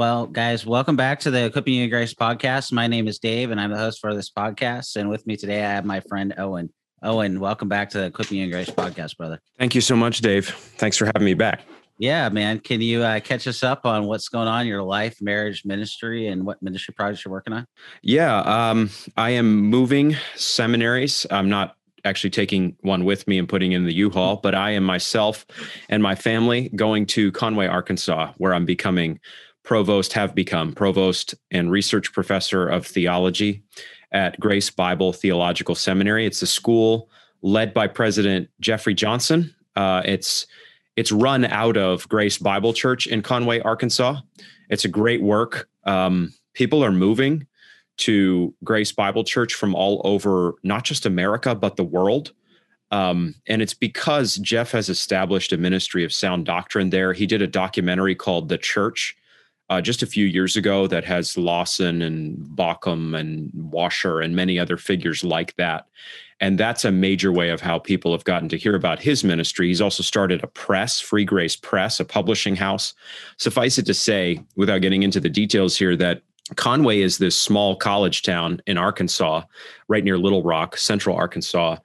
Well, guys, welcome back to the Equipping You Grace podcast. My name is Dave, and I'm the host for this podcast. And with me today, I have my friend Owen. Owen, welcome back to the Equipping You Grace podcast, brother. Thank you so much, Dave. Thanks for having me back. Yeah, man. Can you uh, catch us up on what's going on in your life, marriage, ministry, and what ministry projects you're working on? Yeah, um, I am moving seminaries. I'm not actually taking one with me and putting in the U-Haul, but I am myself and my family going to Conway, Arkansas, where I'm becoming provost have become provost and research professor of theology at Grace Bible Theological Seminary. It's a school led by President Jeffrey Johnson. Uh, it's it's run out of Grace Bible Church in Conway, Arkansas. It's a great work. Um, people are moving to Grace Bible Church from all over, not just America, but the world. Um, and it's because Jeff has established a ministry of sound doctrine there. He did a documentary called The Church uh, just a few years ago that has Lawson and Baucham and Washer and many other figures like that. And that's a major way of how people have gotten to hear about his ministry. He's also started a press, Free Grace Press, a publishing house. Suffice it to say, without getting into the details here, that Conway is this small college town in Arkansas, right near Little Rock, central Arkansas.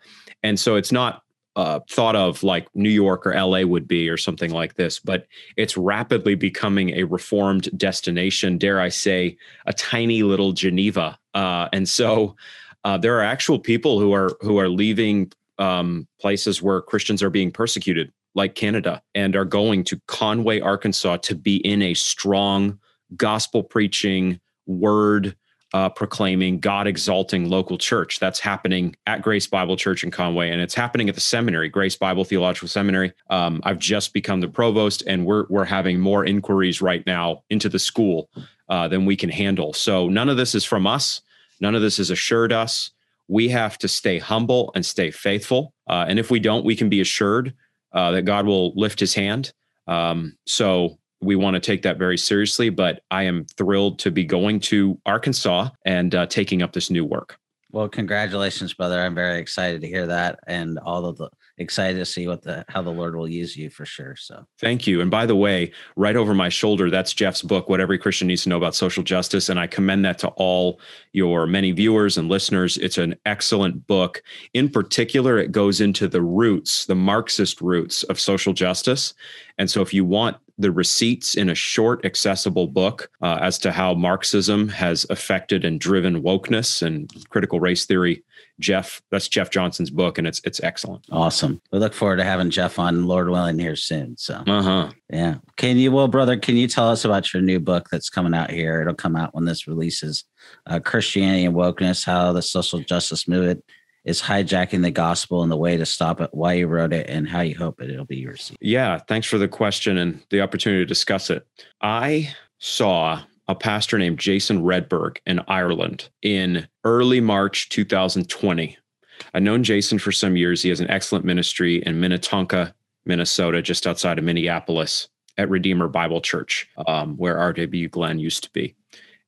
And so it's not uh, thought of like New York or LA would be or something like this, but it's rapidly becoming a reformed destination, dare I say, a tiny little Geneva. Uh, and so uh, there are actual people who are who are leaving um, places where Christians are being persecuted, like Canada, and are going to Conway, Arkansas, to be in a strong gospel preaching word uh, proclaiming God exalting local church. That's happening at Grace Bible Church in Conway, and it's happening at the seminary, Grace Bible Theological Seminary. Um, I've just become the provost, and we're we're having more inquiries right now into the school uh, than we can handle. So none of this is from us. None of this is assured us. We have to stay humble and stay faithful, uh, and if we don't, we can be assured uh, that God will lift His hand. Um, so we want to take that very seriously. But I am thrilled to be going to Arkansas and uh, taking up this new work. Well, congratulations, brother. I'm very excited to hear that, and all of the excited to see what the how the Lord will use you for sure. So thank you. And by the way, right over my shoulder, that's Jeff's book, What Every Christian Needs to Know About Social Justice. And I commend that to all your many viewers and listeners. It's an excellent book. In particular, it goes into the roots, the Marxist roots of social justice. And so if you want the receipts in a short, accessible book uh, as to how Marxism has affected and driven wokeness and critical race theory. Jeff, that's Jeff Johnson's book, and it's it's excellent. Awesome. We look forward to having Jeff on, Lord willing, here soon. So, uh huh. Yeah. Can you, well, brother, can you tell us about your new book that's coming out here? It'll come out when this releases. Uh, Christianity and wokeness: How the Social Justice Movement is hijacking the gospel and the way to stop it, why you wrote it, and how you hope it, it'll be received. Yeah, thanks for the question and the opportunity to discuss it. I saw a pastor named Jason Redberg in Ireland in early March 2020. I've known Jason for some years. He has an excellent ministry in Minnetonka, Minnesota, just outside of Minneapolis at Redeemer Bible Church, um, where R.W. Glenn used to be.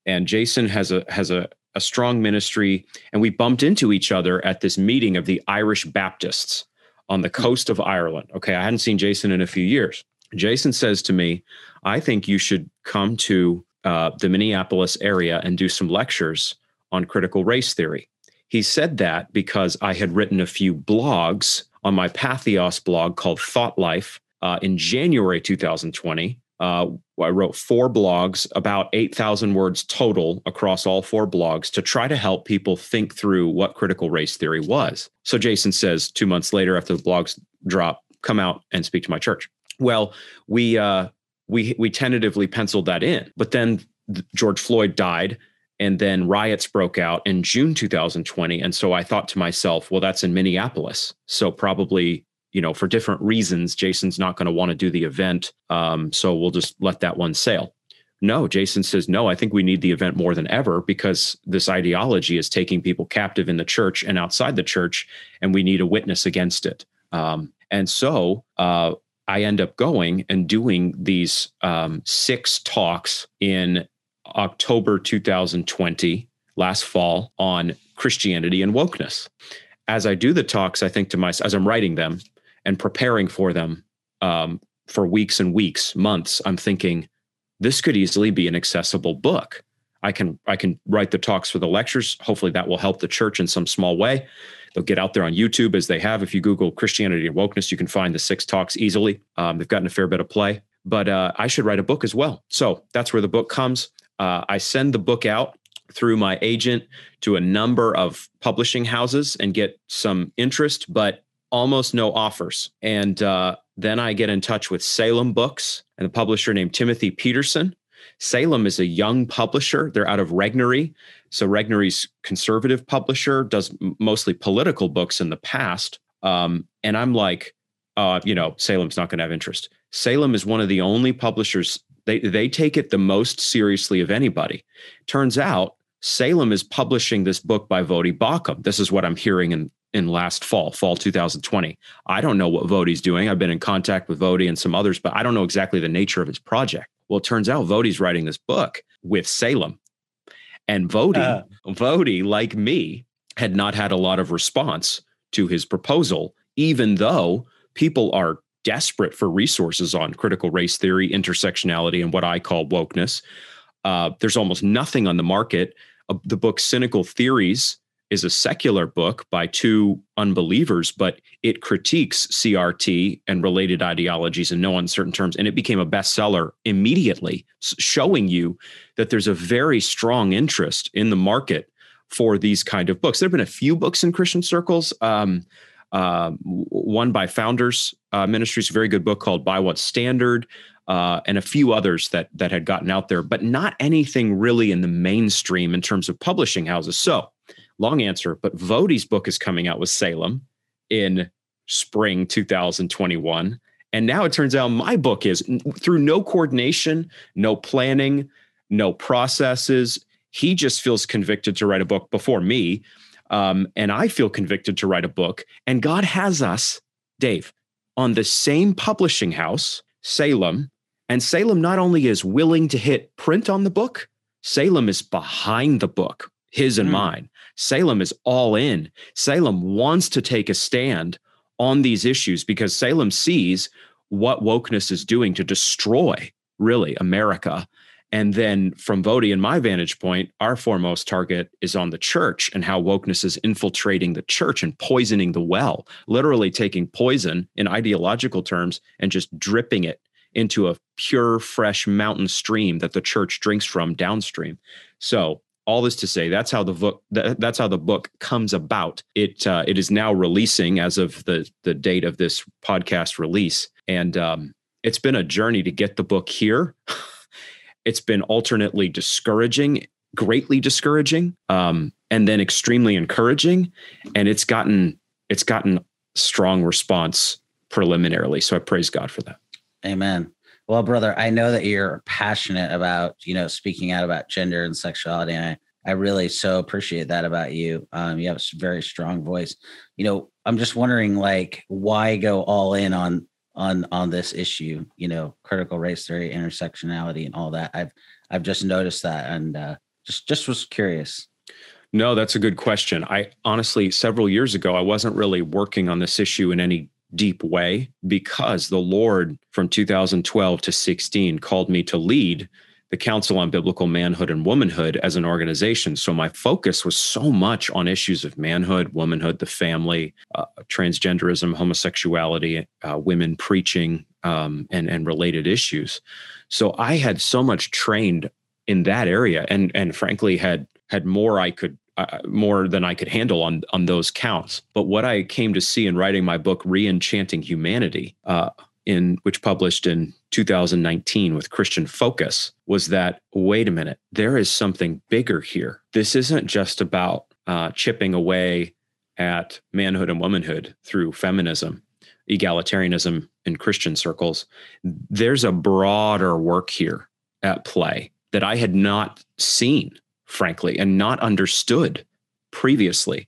And Jason has a has a a strong ministry. And we bumped into each other at this meeting of the Irish Baptists on the coast of Ireland. Okay, I hadn't seen Jason in a few years. Jason says to me, I think you should come to uh, the Minneapolis area and do some lectures on critical race theory. He said that because I had written a few blogs on my Patheos blog called Thought Life uh, in January 2020 uh, I wrote four blogs, about 8,000 words total across all four blogs to try to help people think through what critical race theory was. So Jason says two months later, after the blogs drop, come out and speak to my church. Well, we uh, we we tentatively penciled that in, but then George Floyd died, and then riots broke out in June 2020, and so I thought to myself, well, that's in Minneapolis, so probably you know, for different reasons, Jason's not going to want to do the event. Um, so we'll just let that one sail. No, Jason says, no, I think we need the event more than ever because this ideology is taking people captive in the church and outside the church, and we need a witness against it. Um, and so uh, I end up going and doing these um, six talks in October 2020, last fall, on Christianity and wokeness. As I do the talks, I think to myself, as I'm writing them and preparing for them um, for weeks and weeks, months, I'm thinking, this could easily be an accessible book. I can I can write the talks for the lectures. Hopefully that will help the church in some small way. They'll get out there on YouTube as they have. If you Google Christianity and wokeness, you can find the six talks easily. Um, they've gotten a fair bit of play. But uh, I should write a book as well. So that's where the book comes. Uh, I send the book out through my agent to a number of publishing houses and get some interest, but almost no offers. And uh, then I get in touch with Salem Books and a publisher named Timothy Peterson. Salem is a young publisher. They're out of Regnery. So Regnery's conservative publisher does mostly political books in the past. Um, and I'm like, uh, you know, Salem's not going to have interest. Salem is one of the only publishers they they take it the most seriously of anybody. Turns out Salem is publishing this book by Voddie Baucham. This is what I'm hearing in in last fall, fall 2020. I don't know what Voddie's doing. I've been in contact with Voddie and some others, but I don't know exactly the nature of his project. Well, it turns out Voddie's writing this book with Salem. And Voddie, uh. Like me, had not had a lot of response to his proposal, even though people are desperate for resources on critical race theory, intersectionality, and what I call wokeness. Uh, there's almost nothing on the market. Uh, the book Cynical Theories is a secular book by two unbelievers, but it critiques CRT and related ideologies in no uncertain terms. And it became a bestseller immediately, showing you that there's a very strong interest in the market for these kind of books. There have been a few books in Christian circles. Um, uh, one by Founders uh, Ministries, a very good book called By What Standard, uh, and a few others that that had gotten out there, but not anything really in the mainstream in terms of publishing houses. So long answer, but Voddie's book is coming out with Salem in spring 2021. And now it turns out my book is through no coordination, no planning, no processes. He just feels convicted to write a book before me. Um, and I feel convicted to write a book. And God has us, Dave, on the same publishing house, Salem. And Salem not only is willing to hit print on the book, Salem is behind the book, his and mm. mine. Salem is all in. Salem wants to take a stand on these issues because Salem sees what wokeness is doing to destroy, really, America. And then from Voddie and my vantage point, our foremost target is on the church and how wokeness is infiltrating the church and poisoning the well, literally taking poison in ideological terms and just dripping it into a pure, fresh mountain stream that the church drinks from downstream. So all this to say that's how the book that's how the book comes about. It uh, it is now releasing as of the the date of this podcast release. And um, it's been a journey to get the book here. It's been alternately discouraging greatly discouraging um, and then extremely encouraging. And it's gotten it's gotten strong response preliminarily. So i praise god for that. Amen well, brother, I know that you're passionate about, you know, speaking out about gender and sexuality. And I, I really so appreciate that about you. Um, you have a very strong voice. You know, I'm just wondering, like, why go all in on on on this issue? You know, critical race theory, intersectionality, and all that. I've I've just noticed that, and uh, just just was curious. No, that's a good question. I honestly, several years ago, I wasn't really working on this issue in any deep way because the Lord from 2012 to 16 called me to lead the Council on Biblical Manhood and Womanhood as an organization. So my focus was so much on issues of manhood, womanhood, the family, uh, transgenderism, homosexuality, uh, women preaching, um, and and related issues. So I had so much trained in that area, and and frankly had had more I could uh, more than I could handle on on those counts. But what I came to see in writing my book, Reenchanting Humanity, uh, in which published in 2019 with Christian Focus, was that wait a minute, there is something bigger here. This isn't just about uh, chipping away at manhood and womanhood through feminism. egalitarianism in Christian circles, there's a broader work here at play that I had not seen, frankly, and not understood previously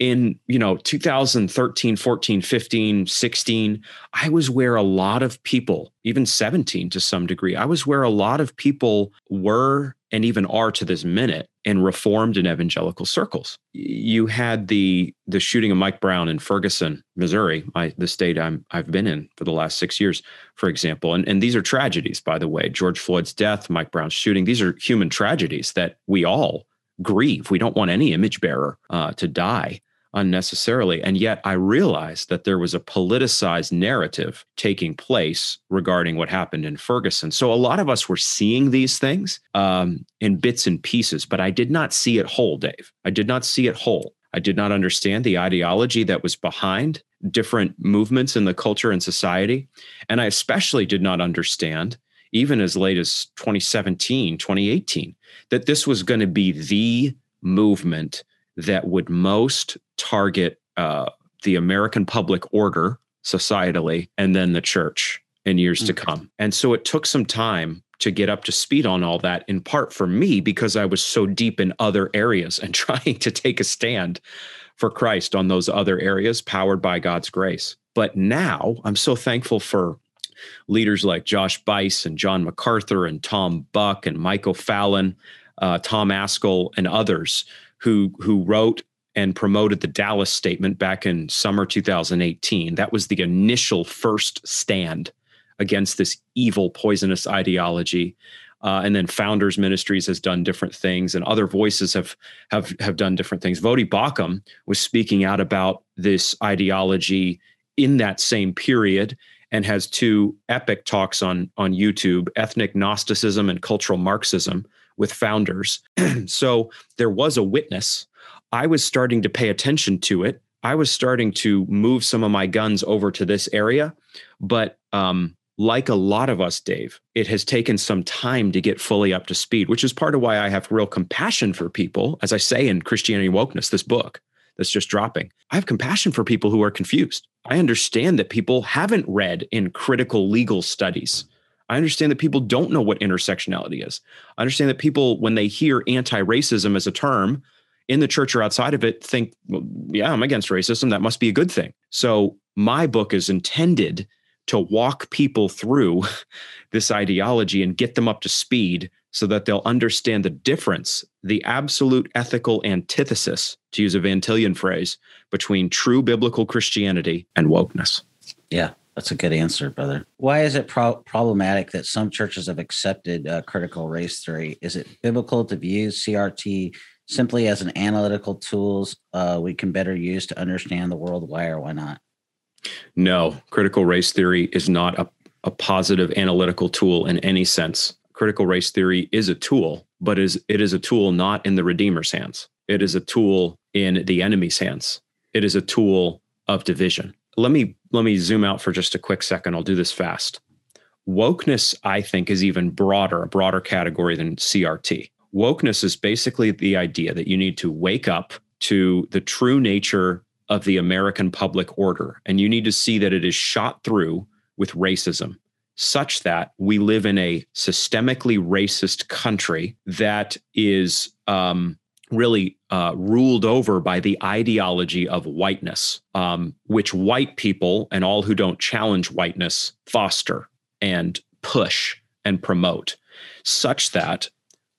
in you know 2013 14 15 16 i was where a lot of people even 17 to some degree i was where a lot of people were and even are to this minute in reformed and evangelical circles. You had the the shooting of mike brown in ferguson missouri my the state i'm i've been in for the last six years for example and, and these are tragedies by the way. George floyd's death mike brown's shooting these are human tragedies that we all grieve. We don't want any image bearer uh, to die unnecessarily. And yet I realized that there was a politicized narrative taking place regarding what happened in Ferguson. So a lot of us were seeing these things um, in bits and pieces, but I did not see it whole, Dave. I did not see it whole. I did not understand the ideology that was behind different movements in the culture and society. And I especially did not understand, even as late as 2017, 2018, that this was going to be the movement that would most target uh, the American public order societally and then the church in years mm-hmm. to come. And so it took some time to get up to speed on all that, in part for me, because I was so deep in other areas and trying to take a stand for Christ on those other areas, powered by God's grace. But now I'm so thankful for leaders like Josh Buice and John MacArthur and Tom Buck and Michael Fallon, uh, Tom Ascol, and others who who wrote and promoted the Dallas statement back in summer 2018. That was the initial first stand against this evil, poisonous ideology. Uh, and then Founders Ministries has done different things, and other voices have have have done different things. Voddie Baucham was speaking out about this ideology in that same period, and has two epic talks on on YouTube: ethnic Gnosticism and cultural Marxism with founders. so there was a witness. I was starting to pay attention to it. I was starting to move some of my guns over to this area. But um, like a lot of us, Dave, it has taken some time to get fully up to speed, which is part of why I have real compassion for people. As I say in Christianity Wokeness, this book that's just dropping, I have compassion for people who are confused. I understand that people haven't read in critical legal studies I understand that people don't know what intersectionality is. I understand that people, when they hear anti racism as a term in the church or outside of it, think, well, yeah, I'm against racism. That must be a good thing. So my book is intended to walk people through this ideology and get them up to speed so that they'll understand the difference, the absolute ethical antithesis, to use a Van phrase, between true biblical Christianity and wokeness. Yeah. That's a good answer, brother. Why is it pro- problematic that some churches have accepted uh, critical race theory? Is it biblical to view CRT simply as an analytical tools uh, we can better use to understand the world? Why or why not? No, critical race theory is not a, a positive analytical tool in any sense. Critical race theory is a tool, but is it is a tool not in the Redeemer's hands. It is a tool in the enemy's hands. It is a tool of division let me let me zoom out for just a quick second. I'll do this fast. Wokeness, I think, is even broader, a broader category than CRT. Wokeness is basically the idea that you need to wake up to the true nature of the American public order, and you need to see that it is shot through with racism, such that we live in a systemically racist country that is um, really uh, ruled over by the ideology of whiteness, um, which white people and all who don't challenge whiteness foster and push and promote, such that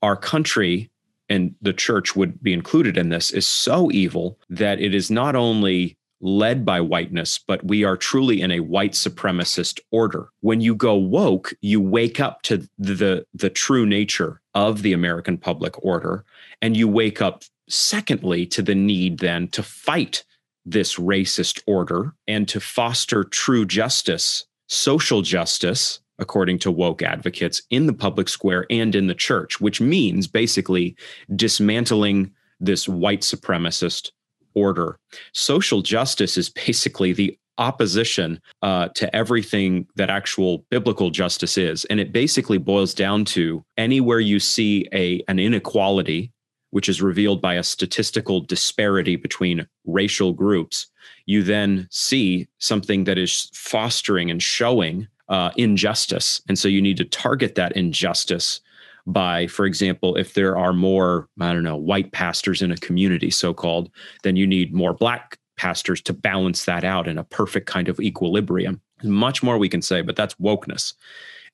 our country and the church would be included in this is so evil that it is not only led by whiteness, but we are truly in a white supremacist order. When you go woke, you wake up to the, the true nature of the American public order, and you wake up, secondly, to the need then to fight this racist order and to foster true justice, social justice, according to woke advocates, in the public square and in the church, which means basically dismantling this white supremacist order. Social justice is basically the opposition uh, to everything that actual biblical justice is, and it basically boils down to anywhere you see a an inequality, which is revealed by a statistical disparity between racial groups, you then see something that is fostering and showing uh, injustice. And so you need to target that injustice by, for example, if there are more, I don't know, white pastors in a community, so called, then you need more black pastors to balance that out in a perfect kind of equilibrium. Much more we can say, but that's wokeness.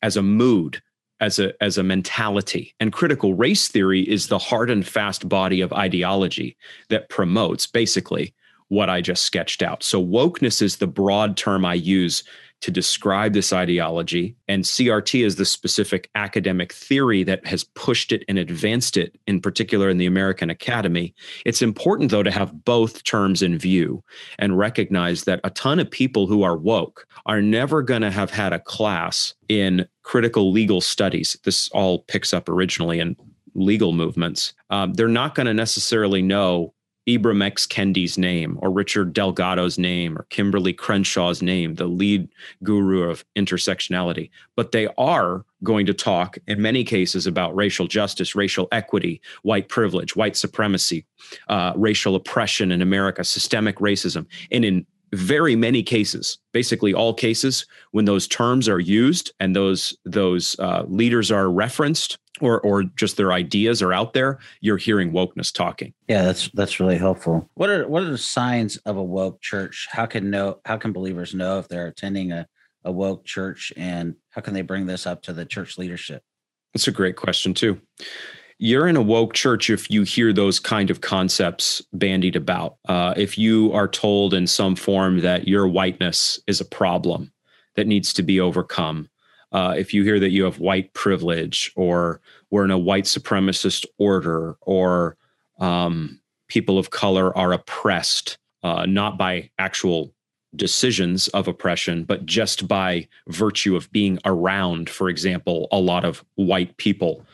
As a mood as a as a mentality. And critical race theory is the hard and fast body of ideology that promotes basically what i just sketched out. So wokeness is the broad term i use to describe this ideology. And CRT is the specific academic theory that has pushed it and advanced it, in particular in the American Academy. It's important, though, to have both terms in view and recognize that a ton of people who are woke are never going to have had a class in critical legal studies. This all picks up originally in legal movements. Um, they're not going to necessarily know Ibram X. Kendi's name or Richard Delgado's name or Kimberlé Crenshaw's name, the lead guru of intersectionality. But they are going to talk in many cases about racial justice, racial equity, white privilege, white supremacy, uh, racial oppression in America, systemic racism. And in very many cases, basically all cases, when those terms are used and those those uh, leaders are referenced, or or just their ideas are out there, you're hearing wokeness talking. Yeah, that's that's really helpful. What are what are the signs of a woke church? How can know how can believers know if they're attending a, a woke church and how can they bring this up to the church leadership? That's a great question too. You're in a woke church if you hear those kind of concepts bandied about. Uh, if you are told in some form that your whiteness is a problem that needs to be overcome, uh, if you hear that you have white privilege or we're in a white supremacist order or um, people of color are oppressed, uh, not by actual decisions of oppression, but just by virtue of being around, for example, a lot of white people.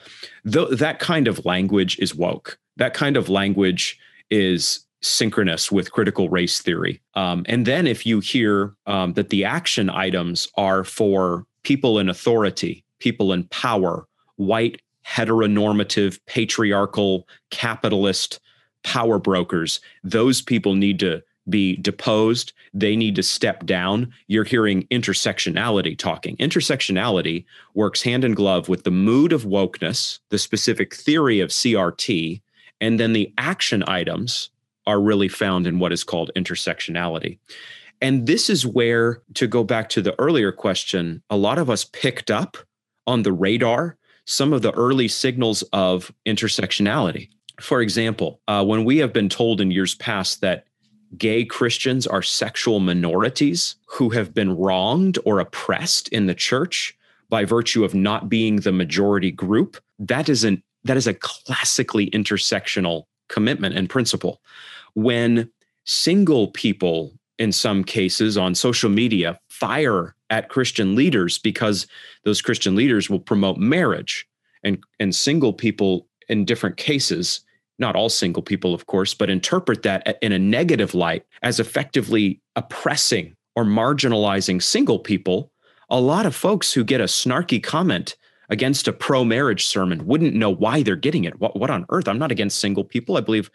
Th- that kind of language is woke. That kind of language is synchronous with critical race theory. Um, and then if you hear um, that the action items are for people in authority, people in power, white, heteronormative, patriarchal, capitalist power brokers, those people need to be deposed. They need to step down. You're hearing intersectionality talking. Intersectionality works hand in glove with the mood of wokeness, the specific theory of CRT, and then the action items are really found in what is called intersectionality. And this is where, to go back to the earlier question, a lot of us picked up on the radar some of the early signals of intersectionality. For example, uh, when we have been told in years past that gay Christians are sexual minorities who have been wronged or oppressed in the church by virtue of not being the majority group, that is an that is a classically intersectional commitment and principle. When single people in some cases on social media fire at Christian leaders because those Christian leaders will promote marriage and and single people in different cases not all single people of course but interpret that in a negative light as effectively oppressing or marginalizing single people. A lot of folks who get a snarky comment against a pro marriage sermon wouldn't know why they're getting it. What, what on earth? I'm not against single people. I believe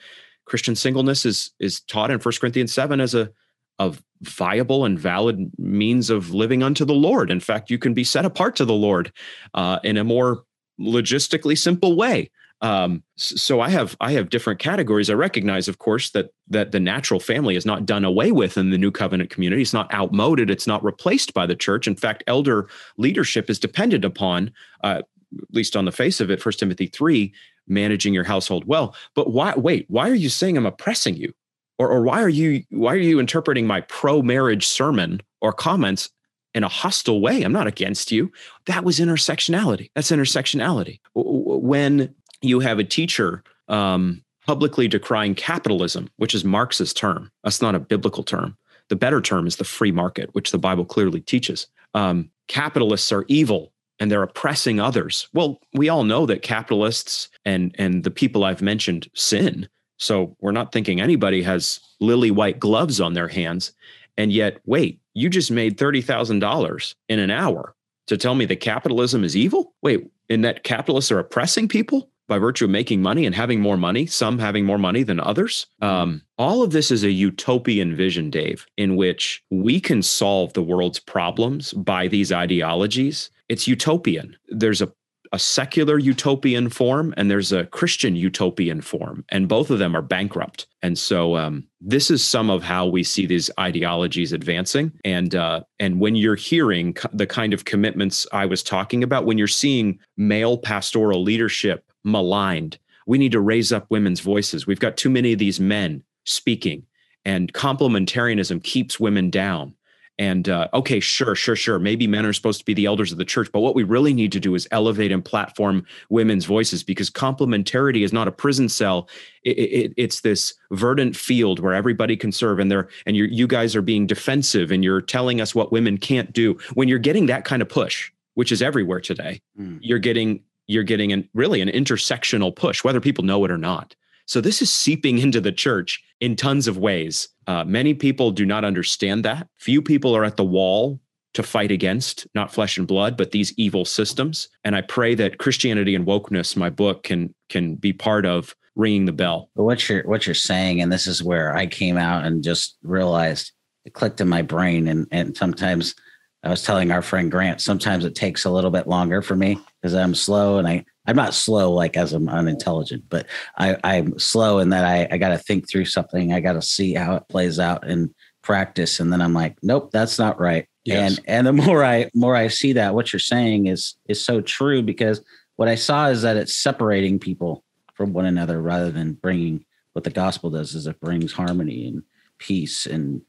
christian singleness is is taught in 1 corinthians 7 as a a viable and valid means of living unto the Lord. In fact, you can be set apart to the Lord uh, in a more logistically simple way. Um, so I have I have different categories. I recognize, of course, that that the natural family is not done away with in the new covenant community. It's not outmoded. It's not replaced by the church. In fact, elder leadership is dependent upon, uh, at least on the face of it, First Timothy three, managing your household well. But why? Wait, why are you saying I'm oppressing you? Or, or why are you why are you interpreting my pro marriage sermon or comments in a hostile way? I'm not against you. That was intersectionality. That's intersectionality. When you have a teacher um, publicly decrying capitalism which is marx's term that's not a biblical term. The better term is the free market which the bible clearly teaches. Um, capitalists are evil and they're oppressing others. Well we all know that capitalists and and the people i've mentioned sin so we're not thinking anybody has lily white gloves on their hands. And yet, wait, you just made $30,000 in an hour to tell me that capitalism is evil? Wait, and that capitalists are oppressing people? by virtue of making money and having more money, some having more money than others. Um, all of this is a utopian vision, Dave, in which we can solve the world's problems by these ideologies. It's utopian. There's a a secular utopian form and there's a Christian utopian form, and both of them are bankrupt. And so um, this is some of how we see these ideologies advancing. And uh, and when you're hearing the kind of commitments I was talking about, when you're seeing male pastoral leadership maligned, we need to raise up women's voices. We've got too many of these men speaking, and complementarianism keeps women down and uh, okay sure sure sure. Maybe men are supposed to be the elders of the church but what we really need to do is elevate and platform women's voices because complementarity is not a prison cell. It, it, it's this verdant field where everybody can serve and they're and you you guys are being defensive and you're telling us what women can't do. When you're getting that kind of push which is everywhere today mm. you're getting you're getting an really an intersectional push whether people know it or not so this is seeping into the church in tons of ways. Uh, many people do not understand that. Few people are at the wall to fight against not flesh and blood but these evil systems and i pray that christianity and wokeness my book can can be part of ringing the bell but what you're what you're saying and this is where i came out and just realized it clicked in my brain and and sometimes i was telling our friend grant sometimes it takes a little bit longer for me because i'm slow and i I'm not slow like as I'm unintelligent, but I, I'm slow in that I, I got to think through something. I got to see how it plays out in practice, and then I'm like, nope, that's not right. Yes. And and the more I more I see that, what you're saying is is so true because what I saw is that it's separating people from one another rather than bringing what the gospel does is it brings harmony and peace and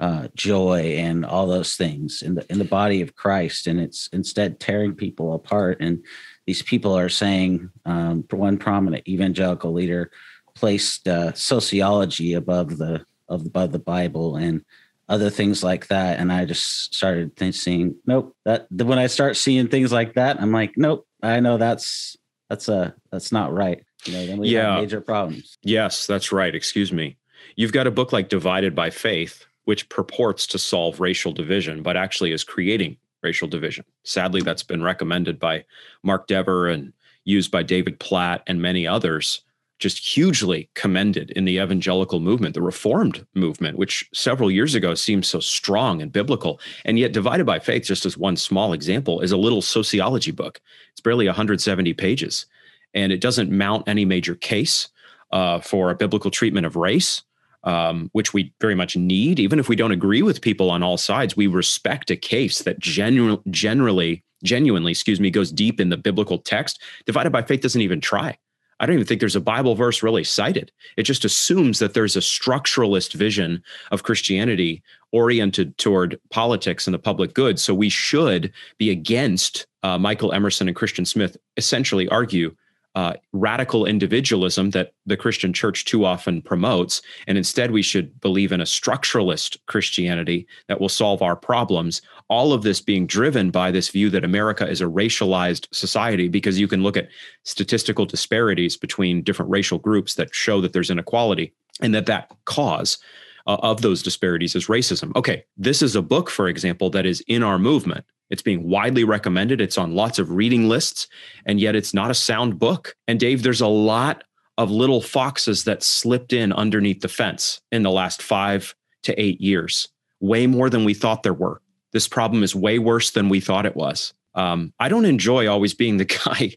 uh, joy and all those things in the in the body of Christ, and it's instead tearing people apart. And these people are saying, um, one prominent evangelical leader placed uh, sociology above the above the Bible and other things like that. And I just started thinking, nope. That when I start seeing things like that, I'm like, nope. I know that's that's a that's not right. You know, then we yeah. have major problems. Yes, that's right. Excuse me. You've got a book like Divided by Faith, which purports to solve racial division, but actually is creating racial division. Sadly, that's been recommended by Mark Dever and used by David Platt and many others, just hugely commended in the evangelical movement, the Reformed movement, which several years ago seemed so strong and biblical. And yet, Divided by Faith, just as one small example, is a little sociology book. It's barely 170 pages, and it doesn't mount any major case uh, for a biblical treatment of race um, which we very much need. Even if we don't agree with people on all sides, we respect a case that generally, genuinely, excuse me, goes deep in the biblical text. Divided by Faith doesn't even try. I don't even think there's a Bible verse really cited. It just assumes that there's a structuralist vision of Christianity oriented toward politics and the public good. So we should be against uh, Michael Emerson and Christian Smith essentially argue uh, radical individualism that the Christian church too often promotes. And instead, we should believe in a structuralist Christianity that will solve our problems. All of this being driven by this view that America is a racialized society, because you can look at statistical disparities between different racial groups that show that there's inequality and that that cause uh, of those disparities is racism. Okay, this is a book, for example, that is in our movement it's being widely recommended. It's on lots of reading lists, and yet it's not a sound book. And Dave, there's a lot of little foxes that slipped in underneath the fence in the last five to eight years, way more than we thought there were. This problem is way worse than we thought it was. Um, I don't enjoy always being the guy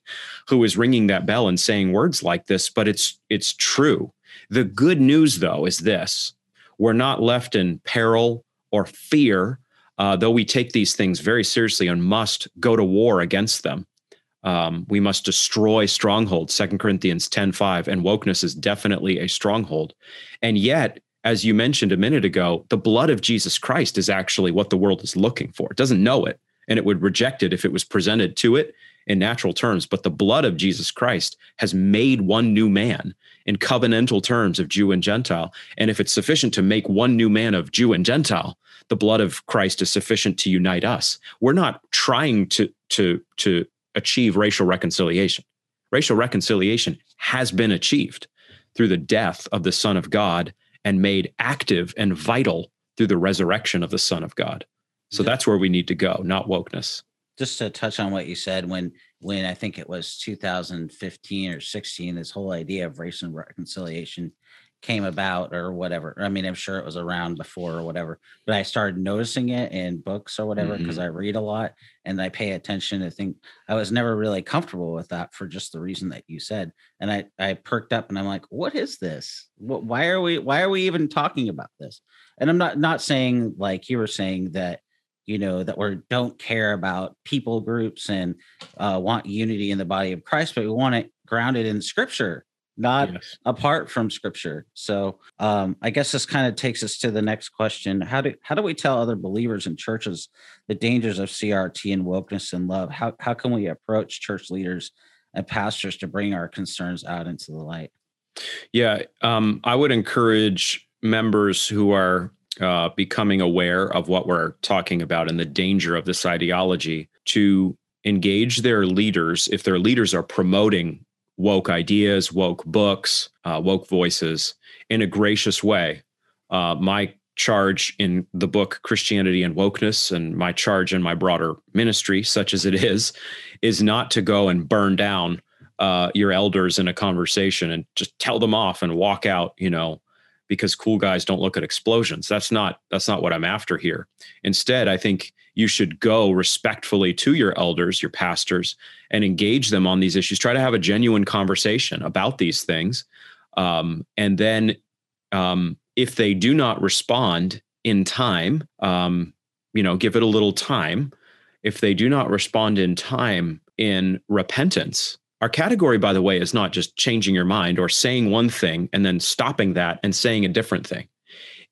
who is ringing that bell and saying words like this, but it's it's true. The good news, though, is this: we're not left in peril or fear uh, though we take these things very seriously and must go to war against them. Um, we must destroy strongholds, Second Corinthians 10 5, and wokeness is definitely a stronghold. And yet, as you mentioned a minute ago, the blood of Jesus Christ is actually what the world is looking for. It doesn't know it, and it would reject it if it was presented to it in natural terms. But the blood of Jesus Christ has made one new man in covenantal terms of Jew and Gentile. And if it's sufficient to make one new man of Jew and Gentile, the blood of Christ is sufficient to unite us. We're not trying to to to achieve racial reconciliation. Racial reconciliation has been achieved through the death of the Son of God and made active and vital through the resurrection of the Son of God. So that's where we need to go, not wokeness. Just to touch on what you said, when when I think it was 2015 or 16, this whole idea of race and reconciliation came about or whatever. I mean, I'm sure it was around before or whatever, but I started noticing it in books or whatever because Mhm. I read a lot and I pay attention. I think I was never really comfortable with that for just the reason that you said. And I I perked up and I'm like, what is this? What, why are we why are we even talking about this? And I'm not not saying like you were saying that you know that we don't care about people groups and uh, want unity in the body of Christ, but we want it grounded in Scripture, not Yes. apart from Scripture. So um, I guess this kind of takes us to the next question: How do how do we tell other believers in churches the dangers of CRT and wokeness and love? How how can we approach church leaders and pastors to bring our concerns out into the light? Yeah, um, I would encourage members who are uh, becoming aware of what we're talking about and the danger of this ideology to engage their leaders if their leaders are promoting woke ideas, woke books, uh, woke voices in a gracious way. Uh, my charge in the book Christianity and Wokeness, and my charge in my broader ministry, such as it is, is not to go and burn down uh, your elders in a conversation and just tell them off and walk out, you know, because cool guys don't look at explosions. That's not that's not what I'm after here. Instead, I think you should go respectfully to your elders, your pastors, and engage them on these issues. Try to have a genuine conversation about these things, um, and then um, if they do not respond in time, um, you know, give it a little time. If they do not respond in time in repentance, our category, by the way, is not just changing your mind or saying one thing and then stopping that and saying a different thing.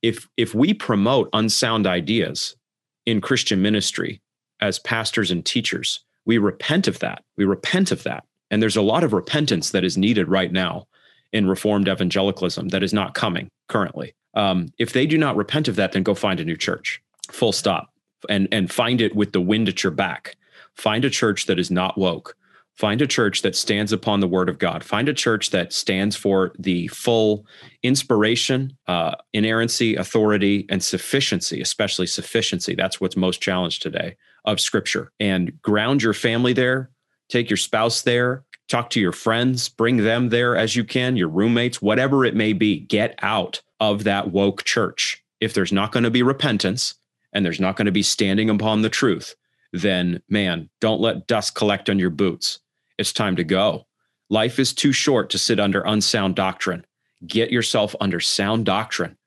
If if we promote unsound ideas in Christian ministry as pastors and teachers, we repent of that. We repent of that. And there's a lot of repentance that is needed right now in Reformed evangelicalism that is not coming currently. Um, if they do not repent of that, then go find a new church. Full stop. And and find it with the wind at your back. Find a church that is not woke. Find a church that stands upon the word of God. Find a church that stands for the full inspiration, uh, inerrancy, authority, and sufficiency, especially sufficiency. That's what's most challenged today of scripture. And ground your family there, take your spouse there, talk to your friends, bring them there as you can, your roommates, whatever it may be. Get out of that woke church. If there's not going to be repentance and there's not going to be standing upon the truth, then man, don't let dust collect on your boots. It's time to go. Life is too short to sit under unsound doctrine. Get yourself under sound doctrine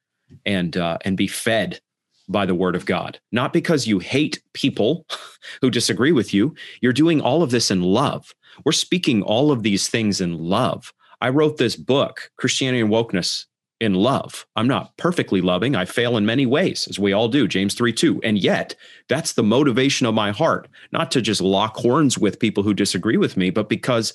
and uh, and be fed by the word of God. Not because you hate people who disagree with you. You're doing all of this in love. We're speaking all of these things in love. I wrote this book, Christianity and Wokeness, in love. I'm not perfectly loving. I fail in many ways, as we all do, James 3 2. And yet, that's the motivation of my heart, not to just lock horns with people who disagree with me, but because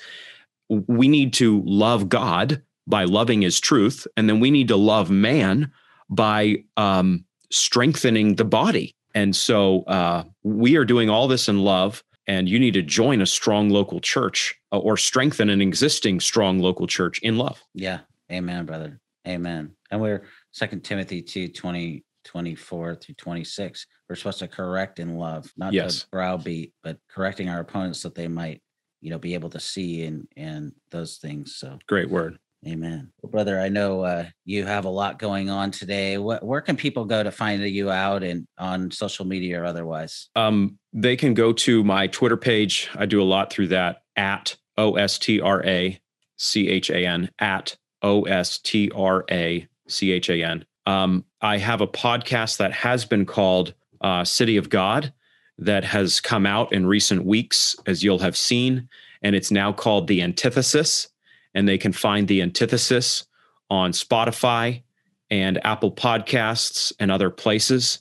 we need to love God by loving his truth. And then we need to love man by um, strengthening the body. And so uh, we are doing all this in love. And you need to join a strong local church uh, or strengthen an existing strong local church in love. Yeah. Amen, brother. Amen. And we're Second Timothy 2 20, 24 through 26. We're supposed to correct in love, not Yes. to browbeat, but correcting our opponents that they might, you know, be able to see and and those things. So Great word. amen. Well, brother, I know uh, you have a lot going on today. What where can people go to find you out and on social media or otherwise? Um, they can go to my Twitter page. I do a lot through that at O S T R A C H A N at O S T R A C H A N. Um, I have a podcast that has been called uh, City of God that has come out in recent weeks, as you'll have seen, and it's now called The Antithesis. And they can find The Antithesis on Spotify and Apple Podcasts and other places.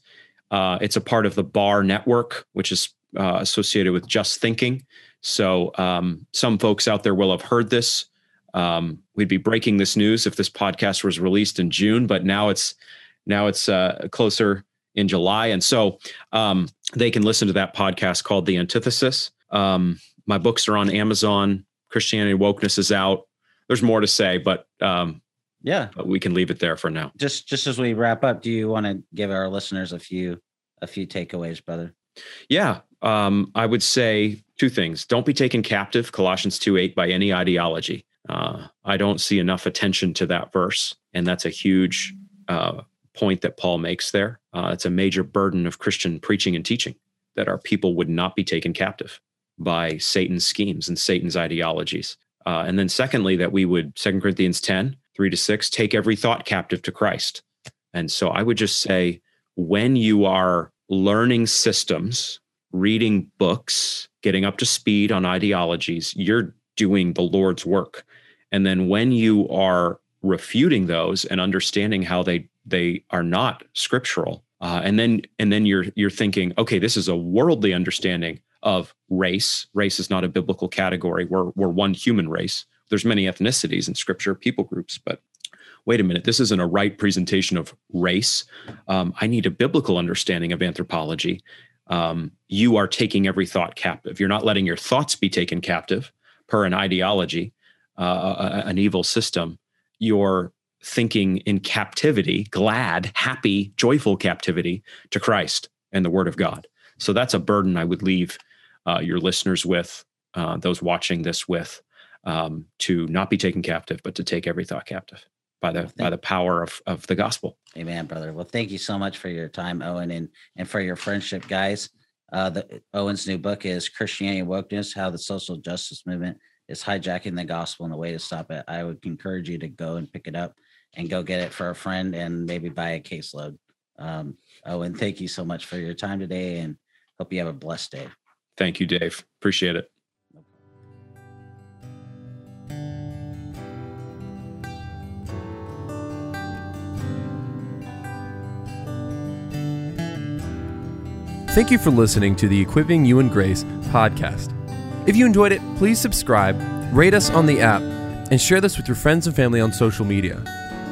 Uh, it's a part of the Bar Network, which is uh, associated with Just Thinking. So um, some folks out there will have heard this. Um, we'd be breaking this news if this podcast was released in June, but now it's now it's uh, closer in July, and so um, they can listen to that podcast called The Antithesis. Um, my books are on Amazon. Christianity Wokeness is out. There's more to say, but um, Yeah. but we can leave it there for now. Just just as we wrap up, do you want to give our listeners a few a few takeaways, brother? Yeah. um, I would say two things. Don't be taken captive, Colossians 2 8, by any ideology. Uh, I don't see enough attention to that verse. And that's a huge uh, point that Paul makes there. Uh, it's a major burden of Christian preaching and teaching that our people would not be taken captive by Satan's schemes and Satan's ideologies. Uh, and then, secondly, that we would, Second Corinthians 10, 3 to 6, take every thought captive to Christ. And so I would just say, when you are learning systems, reading books, getting up to speed on ideologies, you're doing the Lord's work. And then when you are refuting those and understanding how they they are not scriptural, uh, and then and then you're you're thinking, okay, this is a worldly understanding of race. Race is not a biblical category. We're we're one human race. There's many ethnicities in Scripture, people groups, but wait a minute, this isn't a right presentation of race. Um, I need a biblical understanding of anthropology. Um, you are taking every thought captive. You're not letting your thoughts be taken captive per an ideology, uh, an evil system. You're thinking in captivity, glad, happy, joyful captivity to Christ and the Word of God. So that's a burden I would leave uh, your listeners with, uh, those watching this with, um, to not be taken captive, but to take every thought captive by the by the power of of the gospel. Amen, brother. Well, thank you so much for your time, Owen, and and for your friendship, guys. Uh, the Owen's new book is Christianity Wokeness: How the Social Justice Movement is Hijacking the Gospel and the Way to Stop It. I would encourage you to go and pick it up and go get it for a friend and maybe buy a caseload. Um, Owen, thank you so much for your time today, and hope you have a blessed day. Thank you, Dave. Appreciate it. Thank you for listening to the Equipping You in Grace podcast. If you enjoyed it, please subscribe, rate us on the app, and share this with your friends and family on social media.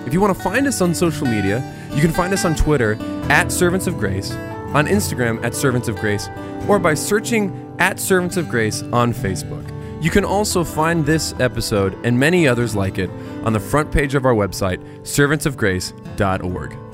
If you want to find us on social media, you can find us on Twitter at Servants of Grace, on Instagram at Servants of Grace, or by searching at Servants of Grace on Facebook. You can also find this episode and many others like it on the front page of our website, servantsofgrace.org.